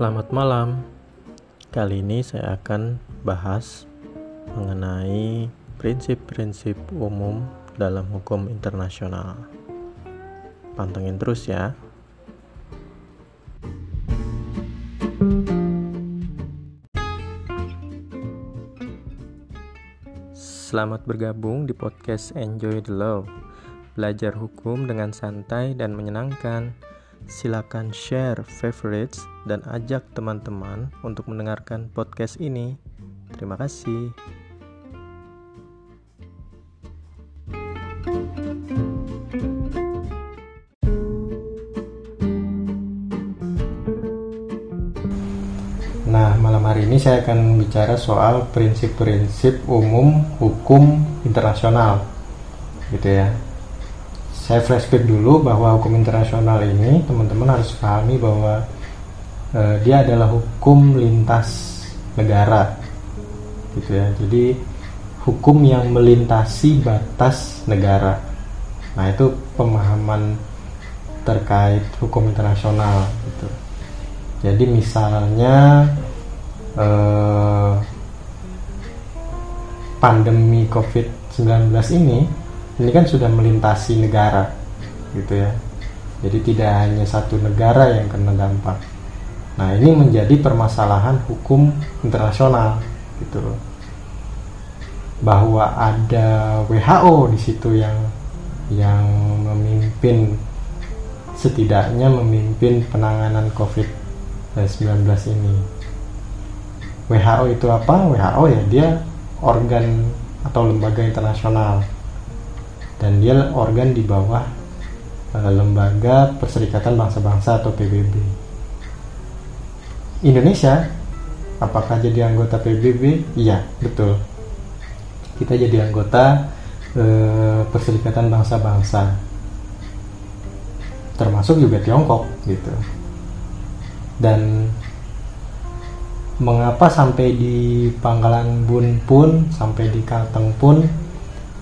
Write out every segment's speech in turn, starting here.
Selamat malam. Kali ini saya akan bahas mengenai prinsip-prinsip umum dalam hukum internasional. Pantengin terus ya. Selamat bergabung di podcast Enjoy the Law. Belajar hukum dengan santai dan menyenangkan Silakan share favorites dan ajak teman-teman untuk mendengarkan podcast ini. Terima kasih. Nah, malam hari ini saya akan bicara soal prinsip-prinsip umum hukum internasional. Gitu ya saya flashback dulu bahwa hukum internasional ini teman-teman harus pahami bahwa uh, dia adalah hukum lintas negara gitu ya. Jadi hukum yang melintasi batas negara. Nah itu pemahaman terkait hukum internasional gitu. Jadi misalnya uh, pandemi COVID-19 ini ini kan sudah melintasi negara gitu ya jadi tidak hanya satu negara yang kena dampak nah ini menjadi permasalahan hukum internasional gitu loh bahwa ada WHO di situ yang yang memimpin setidaknya memimpin penanganan COVID-19 ini. WHO itu apa? WHO ya dia organ atau lembaga internasional dan dia organ di bawah uh, lembaga Perserikatan Bangsa-Bangsa atau PBB. Indonesia apakah jadi anggota PBB? Iya, betul. Kita jadi anggota uh, Perserikatan Bangsa-Bangsa. Termasuk juga Tiongkok gitu. Dan mengapa sampai di Pangkalan Bun pun, sampai di Kalteng pun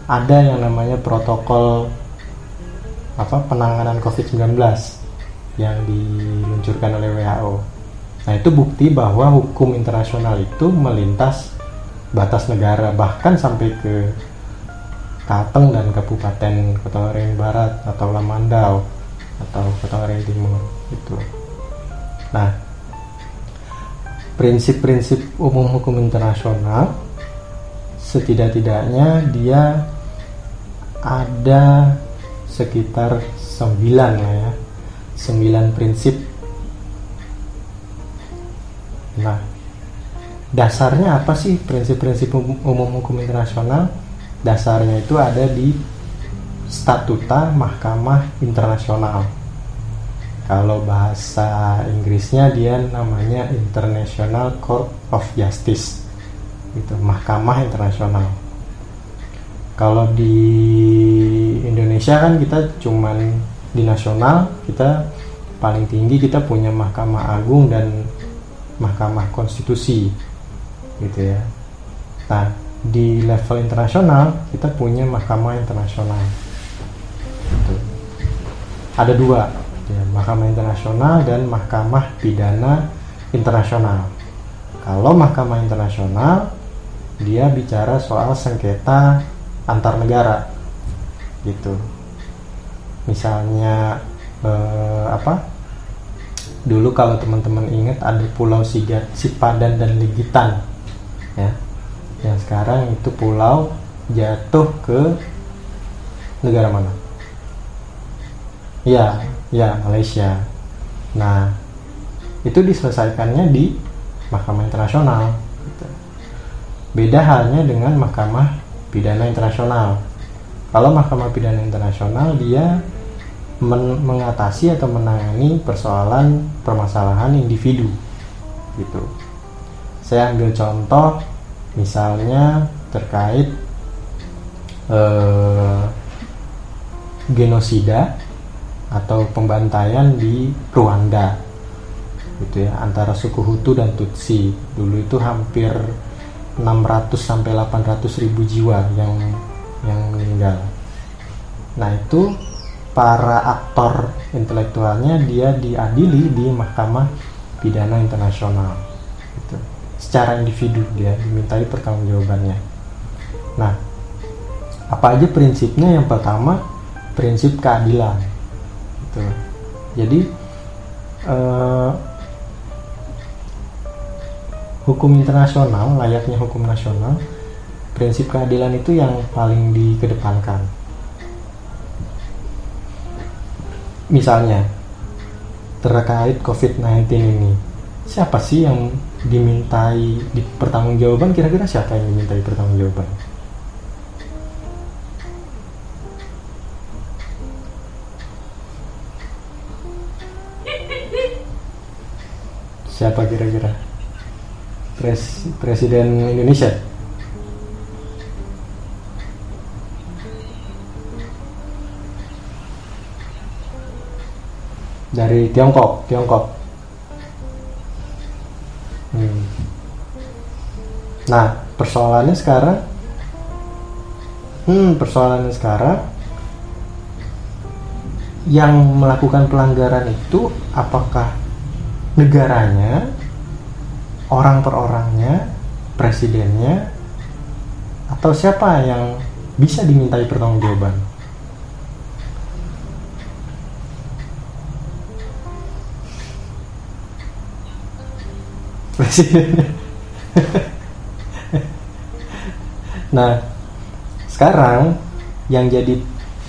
ada yang namanya protokol apa penanganan COVID-19 yang diluncurkan oleh WHO. Nah, itu bukti bahwa hukum internasional itu melintas batas negara bahkan sampai ke Kateng dan Kabupaten Kota Ngering Barat atau Lamandau atau Kota Ngering Timur itu. Nah, prinsip-prinsip umum hukum internasional setidak-tidaknya dia ada sekitar 9 lah ya 9 prinsip. Nah dasarnya apa sih prinsip-prinsip umum hukum internasional? Dasarnya itu ada di statuta mahkamah internasional. Kalau bahasa Inggrisnya dia namanya International Court of Justice itu mahkamah internasional kalau di Indonesia kan kita cuman di nasional kita paling tinggi kita punya Mahkamah Agung dan Mahkamah Konstitusi gitu ya. Nah di level internasional kita punya Mahkamah Internasional. Gitu. ada dua ya, Mahkamah Internasional dan Mahkamah Pidana Internasional. Kalau Mahkamah Internasional dia bicara soal sengketa antar negara. Gitu. Misalnya eh, apa? Dulu kalau teman-teman ingat ada pulau Sigat, Sipadan dan Ligitan ya. Yang sekarang itu pulau jatuh ke negara mana? Ya ya Malaysia. Nah itu diselesaikannya di Mahkamah Internasional gitu. beda halnya dengan Mahkamah pidana internasional. Kalau Mahkamah Pidana Internasional dia men mengatasi atau menangani persoalan permasalahan individu gitu. Saya ambil contoh misalnya terkait eh, genosida atau pembantaian di Rwanda gitu ya antara suku Hutu dan Tutsi dulu itu hampir 600 sampai 800 ribu jiwa yang yang meninggal. Nah itu para aktor intelektualnya dia diadili di Mahkamah pidana internasional gitu. secara individu dia dimintai pertanggungjawabannya nah apa aja prinsipnya yang pertama prinsip keadilan gitu. jadi eh, hukum internasional layaknya hukum nasional prinsip keadilan itu yang paling dikedepankan. Misalnya terkait COVID-19 ini siapa sih yang dimintai di pertanggungjawaban kira-kira siapa yang dimintai pertanggungjawaban siapa kira-kira Pres Presiden Indonesia dari Tiongkok Tiongkok hmm. nah persoalannya sekarang hmm persoalannya sekarang yang melakukan pelanggaran itu apakah negaranya orang per orangnya presidennya atau siapa yang bisa dimintai pertanggungjawaban? Presiden nah sekarang yang jadi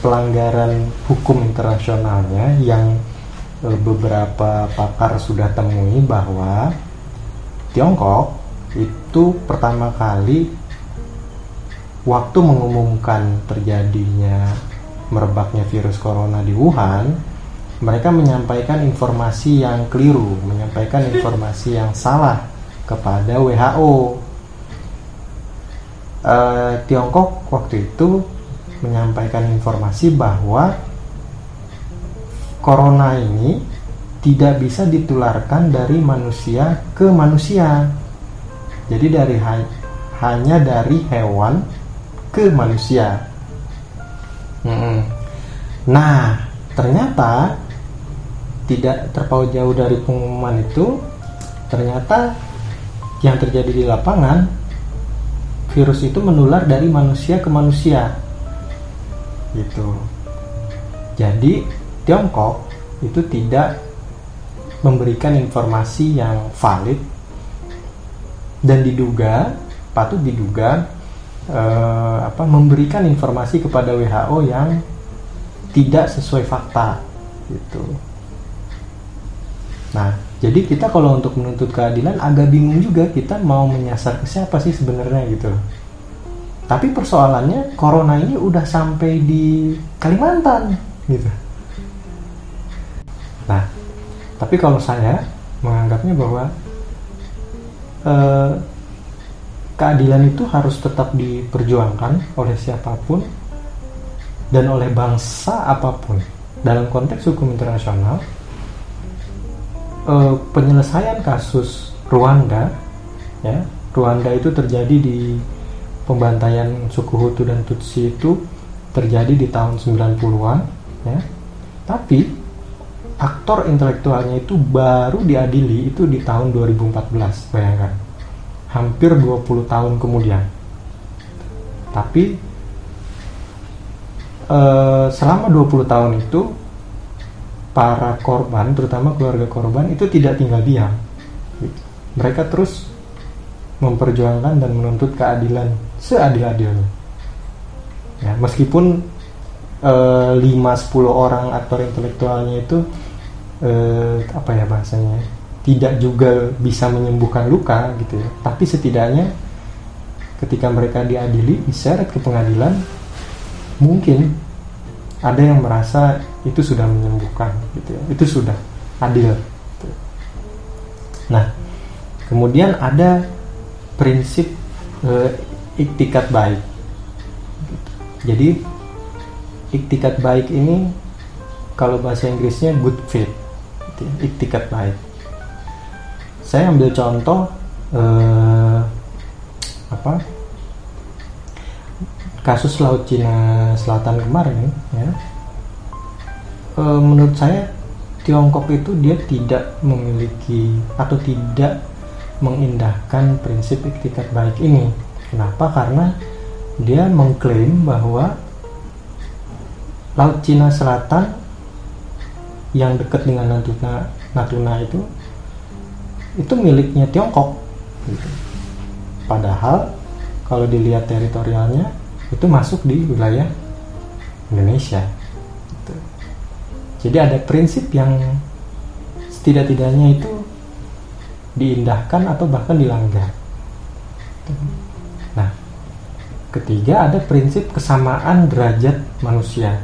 pelanggaran hukum internasionalnya yang e, beberapa pakar sudah temui bahwa Tiongkok itu pertama kali waktu mengumumkan terjadinya merebaknya virus corona di Wuhan mereka menyampaikan informasi yang keliru, menyampaikan informasi yang salah kepada WHO. Uh, eh, Tiongkok waktu itu menyampaikan informasi bahwa corona ini tidak bisa ditularkan dari manusia ke manusia. Jadi dari ha hanya dari hewan ke manusia. Hmm. Nah, ternyata tidak terpaut jauh dari pengumuman itu ternyata yang terjadi di lapangan virus itu menular dari manusia ke manusia gitu jadi Tiongkok itu tidak memberikan informasi yang valid dan diduga patut diduga eh, apa memberikan informasi kepada WHO yang tidak sesuai fakta gitu Nah, jadi kita kalau untuk menuntut keadilan agak bingung juga kita mau menyasar ke siapa sih sebenarnya gitu. Tapi persoalannya corona ini udah sampai di Kalimantan gitu. Tapi kalau saya menganggapnya bahwa eh, keadilan itu harus tetap diperjuangkan oleh siapa pun dan oleh bangsa apa pun. Dalam konteks hukum internasional uh, penyelesaian kasus Rwanda ya Rwanda itu terjadi di pembantaian suku Hutu dan Tutsi itu terjadi di tahun 90-an ya. Tapi aktor intelektualnya itu baru diadili itu di tahun 2014 bayangkan hampir 20 tahun kemudian tapi eh, selama 20 tahun itu para korban, terutama keluarga korban itu tidak tinggal diam. Mereka terus memperjuangkan dan menuntut keadilan seadil-adilnya. Ya, meskipun eh, lima sepuluh orang aktor intelektualnya itu eh, apa ya bahasanya tidak juga bisa menyembuhkan luka gitu ya. Tapi setidaknya ketika mereka diadili diseret ke pengadilan mungkin ada yang merasa itu sudah menyembuhkan gitu ya itu sudah adil gitu. nah kemudian ada prinsip e, iktikat baik jadi iktikat baik ini kalau bahasa Inggrisnya good faith gitu iktikat baik saya ambil contoh e, apa kasus laut Cina Selatan kemarin ya e, menurut saya Tiongkok itu dia tidak memiliki atau tidak mengindahkan prinsip iktikat baik ini. Kenapa? Karena dia mengklaim bahwa Laut Cina Selatan yang dekat dengan Natuna, Natuna itu itu miliknya Tiongkok. Gitu. Padahal kalau dilihat teritorialnya itu masuk di wilayah Indonesia. Jadi ada prinsip yang setidak-tidaknya itu diindahkan atau bahkan dilanggar. Nah, ketiga ada prinsip kesamaan derajat manusia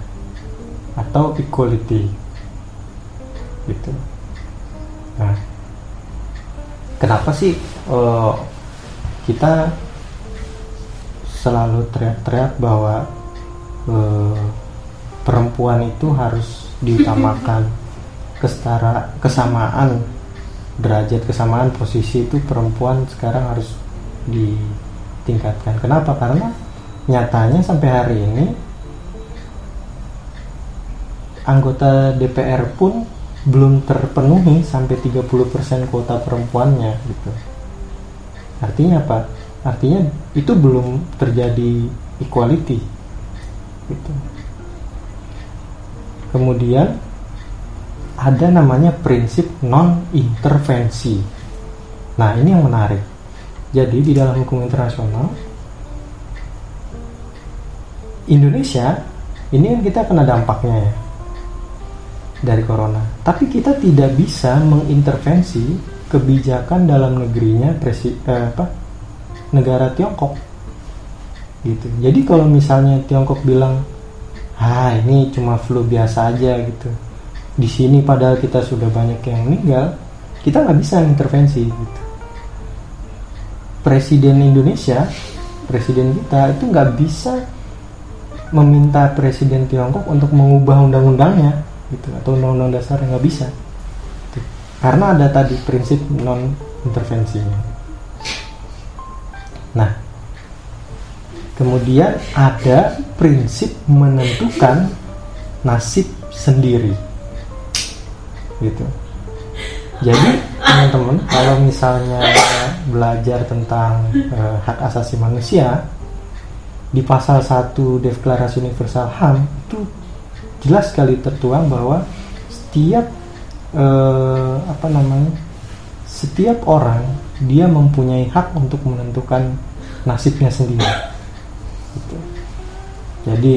atau equality. Gitu. Nah, kenapa sih uh, kita selalu teriak-teriak bahwa uh, perempuan itu harus diutamakan kesetara kesamaan derajat kesamaan posisi itu perempuan sekarang harus ditingkatkan kenapa karena nyatanya sampai hari ini anggota DPR pun belum terpenuhi sampai 30% kuota perempuannya gitu artinya apa artinya itu belum terjadi equality gitu Kemudian ada namanya prinsip non intervensi. Nah, ini yang menarik. Jadi di dalam hukum internasional Indonesia ini kan kita kena dampaknya ya dari corona. Tapi kita tidak bisa mengintervensi kebijakan dalam negerinya presi, eh, apa, negara Tiongkok. Gitu. Jadi kalau misalnya Tiongkok bilang ah ini cuma flu biasa aja gitu di sini padahal kita sudah banyak yang meninggal kita nggak bisa intervensi gitu presiden Indonesia presiden kita itu nggak bisa meminta presiden Tiongkok untuk mengubah undang-undangnya gitu atau undang-undang dasar nggak bisa gitu. karena ada tadi prinsip non intervensinya nah Kemudian ada prinsip menentukan nasib sendiri. Gitu. Jadi teman-teman kalau misalnya belajar tentang uh, hak asasi manusia di pasal 1 Deklarasi Universal HAM itu jelas sekali tertuang bahwa setiap uh, apa namanya setiap orang dia mempunyai hak untuk menentukan nasibnya sendiri. Gitu. jadi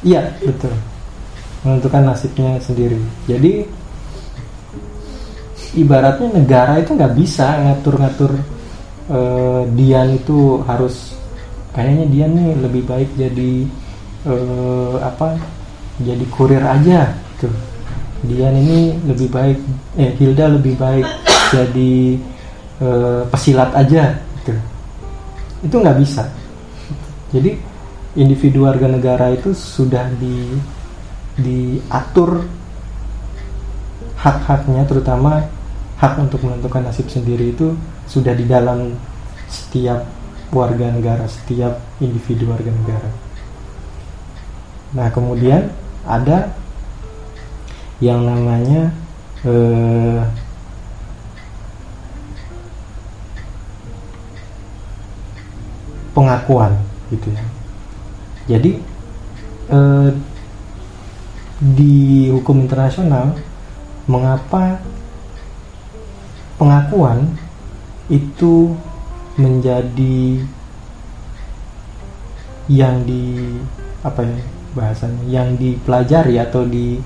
iya betul. Menentukan nasibnya sendiri. Jadi ibaratnya negara itu nggak bisa ngatur-ngatur uh, Dian itu harus kayaknya Dian nih lebih baik jadi uh, apa jadi kurir aja tuh Dian ini lebih baik eh Hilda lebih baik jadi uh, pesilat aja gitu. Itu nggak bisa. Jadi individu warga negara itu sudah di diatur hak-haknya terutama hak untuk menentukan nasib sendiri itu sudah di dalam setiap warga negara, setiap individu warga negara. Nah, kemudian ada yang namanya eh, pengakuan gitu ya. Jadi eh, di hukum internasional mengapa pengakuan itu menjadi yang di apa ya bahasanya yang dipelajari atau di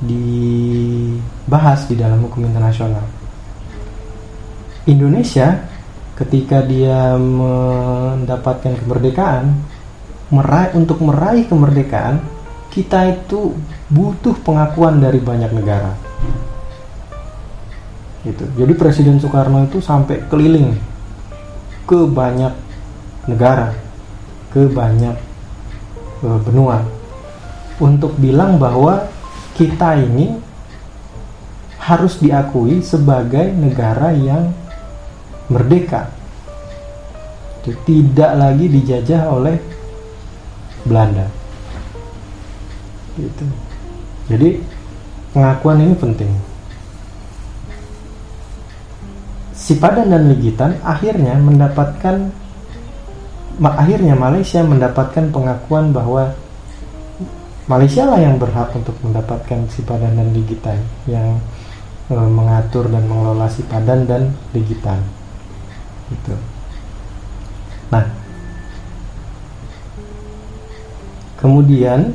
dibahas di dalam hukum internasional. Indonesia ketika dia mendapatkan kemerdekaan meraih untuk meraih kemerdekaan kita itu butuh pengakuan dari banyak negara. Gitu. Jadi Presiden Soekarno itu sampai keliling ke banyak negara ke banyak uh, benua untuk bilang bahwa kita ini harus diakui sebagai negara yang merdeka. Tidak lagi dijajah oleh Belanda. Gitu. Jadi pengakuan ini penting. Si Padan dan Ligitan akhirnya mendapatkan akhirnya Malaysia mendapatkan pengakuan bahwa Malaysia lah yang berhak untuk mendapatkan si Padan dan Ligitan yang e, mengatur dan mengelola si Padan dan Ligitan itu nah kemudian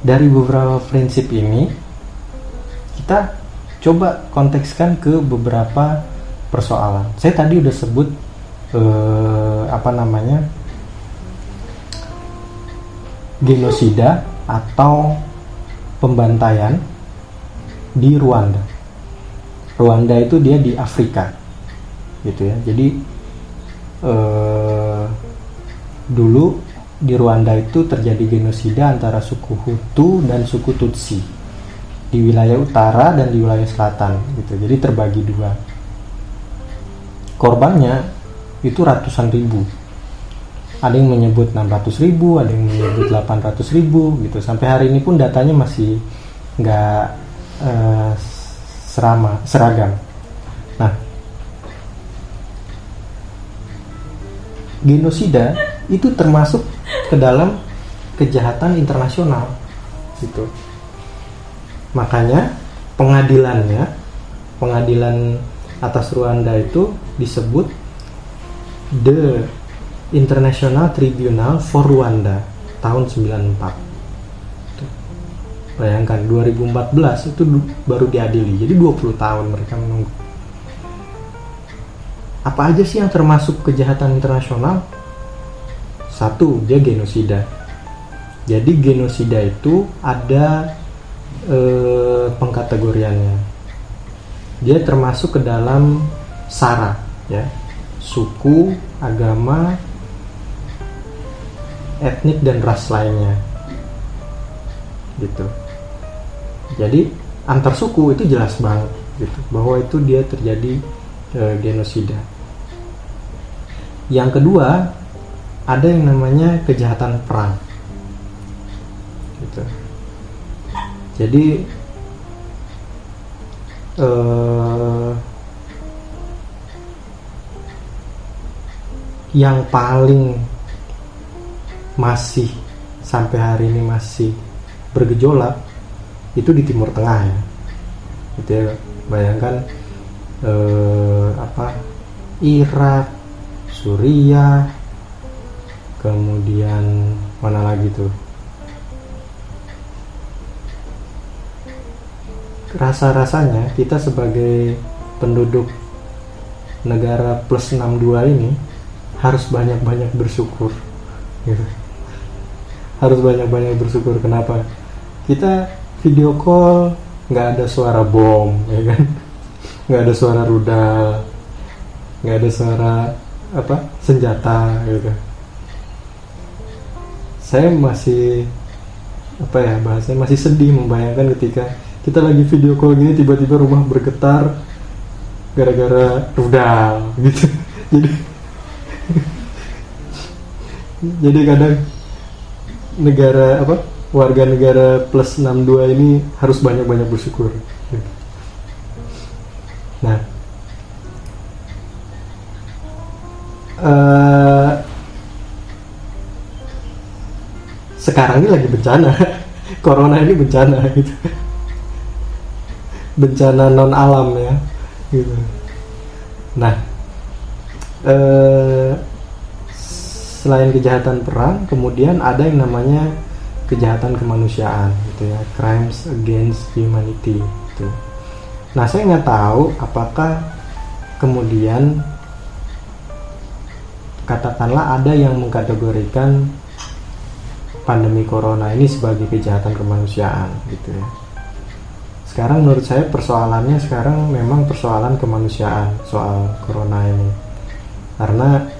dari beberapa prinsip ini kita coba kontekskan ke beberapa persoalan. Saya tadi udah sebut eh, apa namanya genosida atau pembantaian di Rwanda. Rwanda itu dia di Afrika, gitu ya. Jadi eh, dulu di Rwanda itu terjadi genosida antara suku Hutu dan suku Tutsi di wilayah utara dan di wilayah selatan gitu jadi terbagi dua korbannya itu ratusan ribu ada yang menyebut 600 ribu ada yang menyebut 800 ribu gitu. Sampai hari ini pun datanya masih nggak uh, serama seragam. Nah genosida itu termasuk ke dalam kejahatan internasional gitu. Makanya pengadilannya, pengadilan atas Rwanda itu disebut The International Tribunal for Rwanda tahun 94. Bayangkan 2014 itu baru diadili. Jadi 20 tahun mereka menunggu. Apa aja sih yang termasuk kejahatan internasional? Satu, dia genosida. Jadi genosida itu ada eh, pengkategoriannya. Dia termasuk ke dalam sara, ya, suku, agama, etnik dan ras lainnya, gitu. Jadi antar suku itu jelas banget, gitu, bahwa itu dia terjadi eh, genosida. Yang kedua ada yang namanya kejahatan perang, gitu jadi uh, yang paling masih sampai hari ini masih bergejolak itu di Timur Tengah ya gitu ya bayangkan eh, apa Irak Suriah kemudian mana lagi tuh rasa-rasanya kita sebagai penduduk negara plus 62 ini harus banyak-banyak bersyukur gitu. Harus banyak-banyak bersyukur. Kenapa? Kita video call nggak ada suara bom ya kan? Nggak ada suara rudal nggak ada suara apa senjata gitu saya masih apa ya bahasanya masih sedih membayangkan ketika kita lagi video call gini tiba-tiba rumah bergetar gara-gara rudal gitu. Jadi jadi kadang negara apa warga negara plus 62 ini harus banyak-banyak bersyukur nah. Uh, sekarang ini lagi bencana. Corona ini bencana gitu. Bencana non alam ya gitu. Nah eh, selain kejahatan perang kemudian ada yang namanya kejahatan kemanusiaan gitu ya. Crimes against humanity gitu. Nah saya nggak tahu apakah kemudian katakanlah ada yang mengkategorikan pandemi corona ini sebagai kejahatan kemanusiaan gitu ya. Sekarang menurut saya persoalannya sekarang memang persoalan kemanusiaan soal corona ini. Karena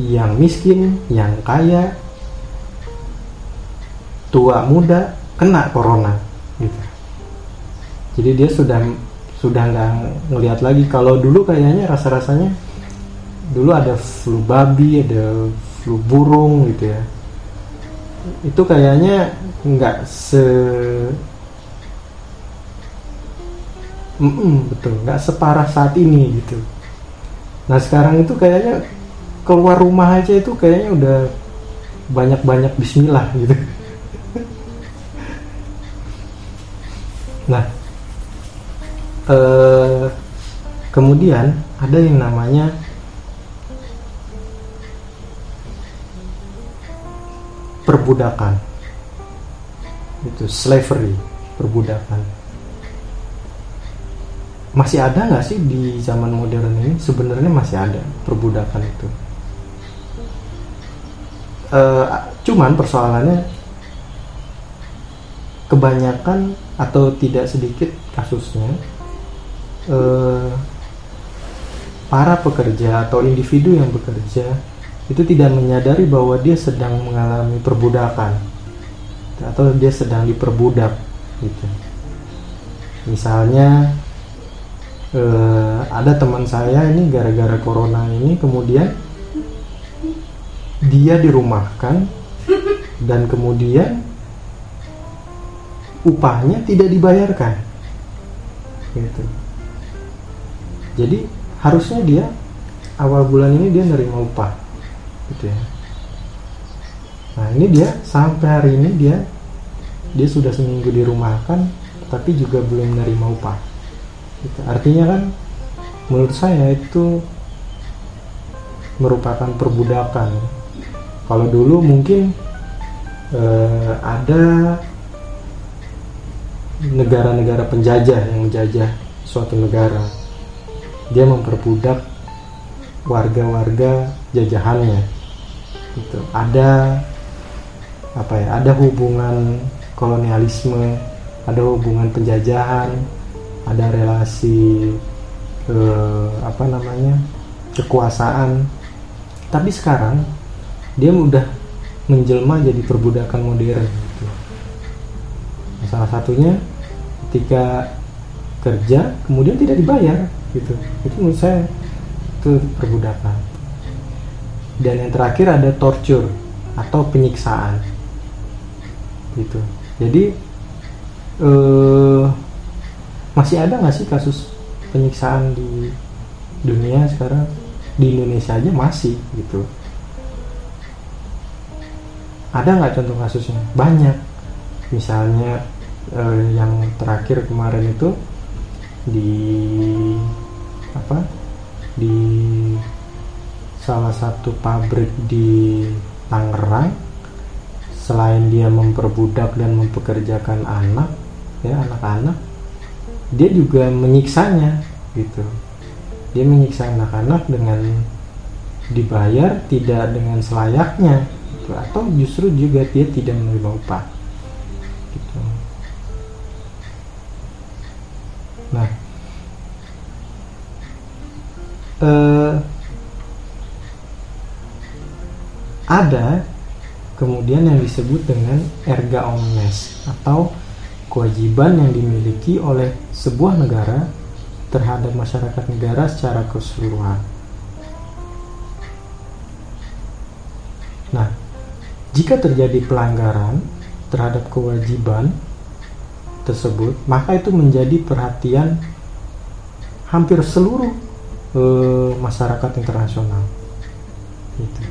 yang miskin yang kaya tua muda kena corona gitu. Jadi dia sudah sudah nggak ngelihat lagi. Kalau dulu kayaknya rasa rasanya dulu ada flu babi ada flu burung gitu ya. Itu kayaknya nggak se mm -mm, betul. Nggak separah saat ini gitu. Nah sekarang itu kayaknya keluar rumah aja itu kayaknya udah banyak-banyak bismillah gitu. Nah eh, kemudian ada yang namanya perbudakan. Itu slavery perbudakan. Masih ada nggak sih di zaman modern ini? Sebenarnya masih ada perbudakan itu e, cuman persoalannya kebanyakan atau tidak sedikit kasusnya e, para pekerja atau individu yang bekerja itu tidak menyadari bahwa dia sedang mengalami perbudakan atau dia sedang diperbudak gitu. Misalnya uh, ada teman saya ini gara-gara corona ini kemudian dia dirumahkan dan kemudian upahnya tidak dibayarkan. Gitu. Jadi harusnya dia awal bulan ini dia nerima upah. Gitu ya. Nah ini dia sampai hari ini dia dia sudah seminggu dirumahkan tapi juga belum menerima upah. Gitu. artinya kan menurut saya itu merupakan perbudakan kalau dulu mungkin eh, ada negara-negara penjajah yang menjajah suatu negara. Dia memperbudak warga-warga jajahannya. Gitu. Ada apa ya ada hubungan kolonialisme ada hubungan penjajahan ada relasi eh, apa namanya kekuasaan. Tapi sekarang dia udah menjelma jadi perbudakan modern gitu. salah satunya ketika kerja kemudian tidak dibayar gitu. Itu menurut saya itu perbudakan. Dan yang terakhir ada torture atau penyiksaan gitu. Jadi eh, masih ada nggak sih kasus penyiksaan di dunia sekarang? Di Indonesia aja masih gitu ada nggak contoh kasusnya banyak? Misalnya eh, yang terakhir kemarin itu di apa? Di salah satu pabrik di Tangerang selain dia memperbudak dan mempekerjakan anak ya anak-anak dia juga menyiksanya gitu. Dia menyiksa anak-anak dengan dibayar tidak dengan selayaknya gitu. atau justru juga dia tidak menerima upah gitu nah eh, ada kemudian yang disebut dengan erga omnes atau kewajiban yang dimiliki oleh sebuah negara terhadap masyarakat negara secara keseluruhan. Jika terjadi pelanggaran terhadap kewajiban tersebut, maka itu menjadi perhatian hampir seluruh e, masyarakat internasional. Gitu.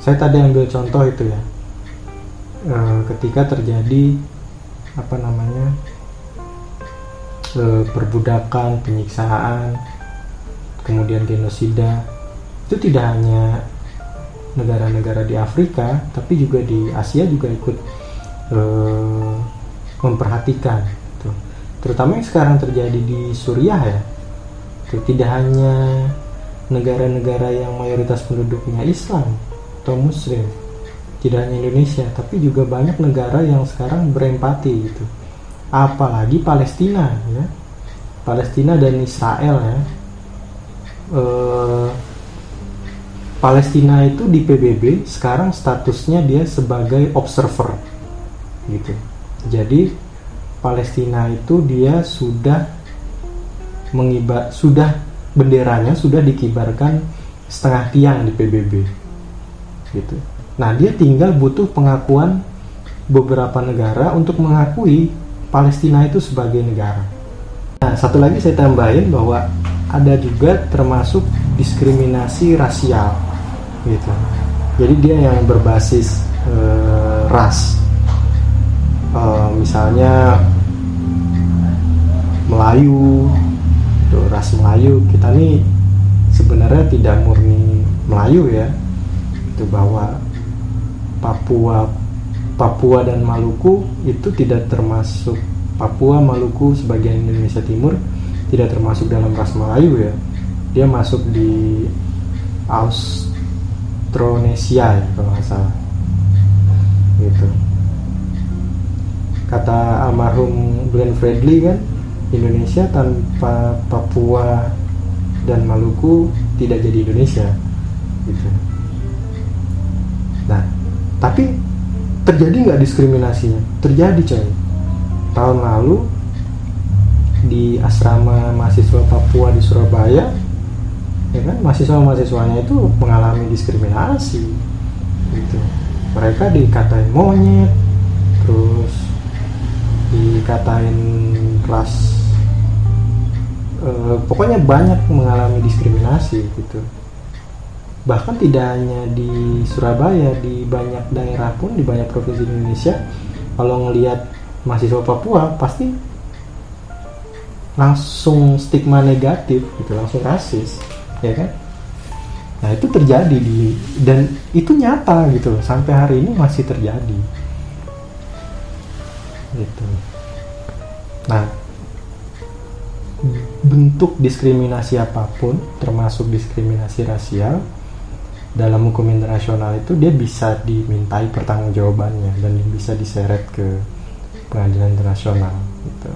Saya tadi ambil contoh itu ya, e, ketika terjadi apa namanya e, perbudakan, penyiksaan, kemudian genosida itu tidak hanya negara-negara di Afrika, tapi juga di Asia juga ikut e, memperhatikan. Gitu. Terutama yang sekarang terjadi di Suriah ya, itu tidak hanya negara-negara yang mayoritas penduduknya Islam atau Muslim, tidak hanya Indonesia tapi juga banyak negara yang sekarang berempati gitu apalagi Palestina ya Palestina dan Israel ya e, Palestina itu di PBB sekarang statusnya dia sebagai observer gitu. Jadi Palestina itu dia sudah mengibar sudah benderanya sudah dikibarkan setengah tiang di PBB gitu. Nah, dia tinggal butuh pengakuan beberapa negara untuk mengakui Palestina itu sebagai negara. Nah, satu lagi saya tambahin bahwa ada juga termasuk diskriminasi rasial gitu. Jadi dia yang berbasis uh, ras. Uh, misalnya Melayu, tuh, ras Melayu kita nih sebenarnya tidak murni Melayu ya, itu bahwa Papua Papua dan Maluku itu tidak termasuk Papua Maluku sebagian Indonesia Timur tidak termasuk dalam ras Melayu ya dia masuk di Austronesia ya kalau nggak salah. Gitu. Kata almarhum Glenn Fredly kan Indonesia tanpa Papua dan Maluku tidak jadi Indonesia. Gitu. Nah tapi terjadi nggak diskriminasinya? Terjadi coy. Tahun lalu di asrama mahasiswa Papua di Surabaya ya kan? Mahasiswa mahasiswanya itu mengalami diskriminasi gitu. Mereka dikatain monyet terus dikatain kelas eh, pokoknya banyak mengalami diskriminasi gitu. Bahkan tidak hanya di Surabaya di banyak daerah pun di banyak provinsi di Indonesia kalau ngelihat mahasiswa Papua pasti langsung stigma negatif gitu langsung rasis ya kan? Nah itu terjadi di dan itu nyata gitu loh sampai hari ini masih terjadi. Gitu. Nah bentuk diskriminasi apa pun termasuk diskriminasi rasial dalam hukum internasional itu dia bisa dimintai pertanggungjawabannya dan bisa diseret ke pengadilan internasional gitu.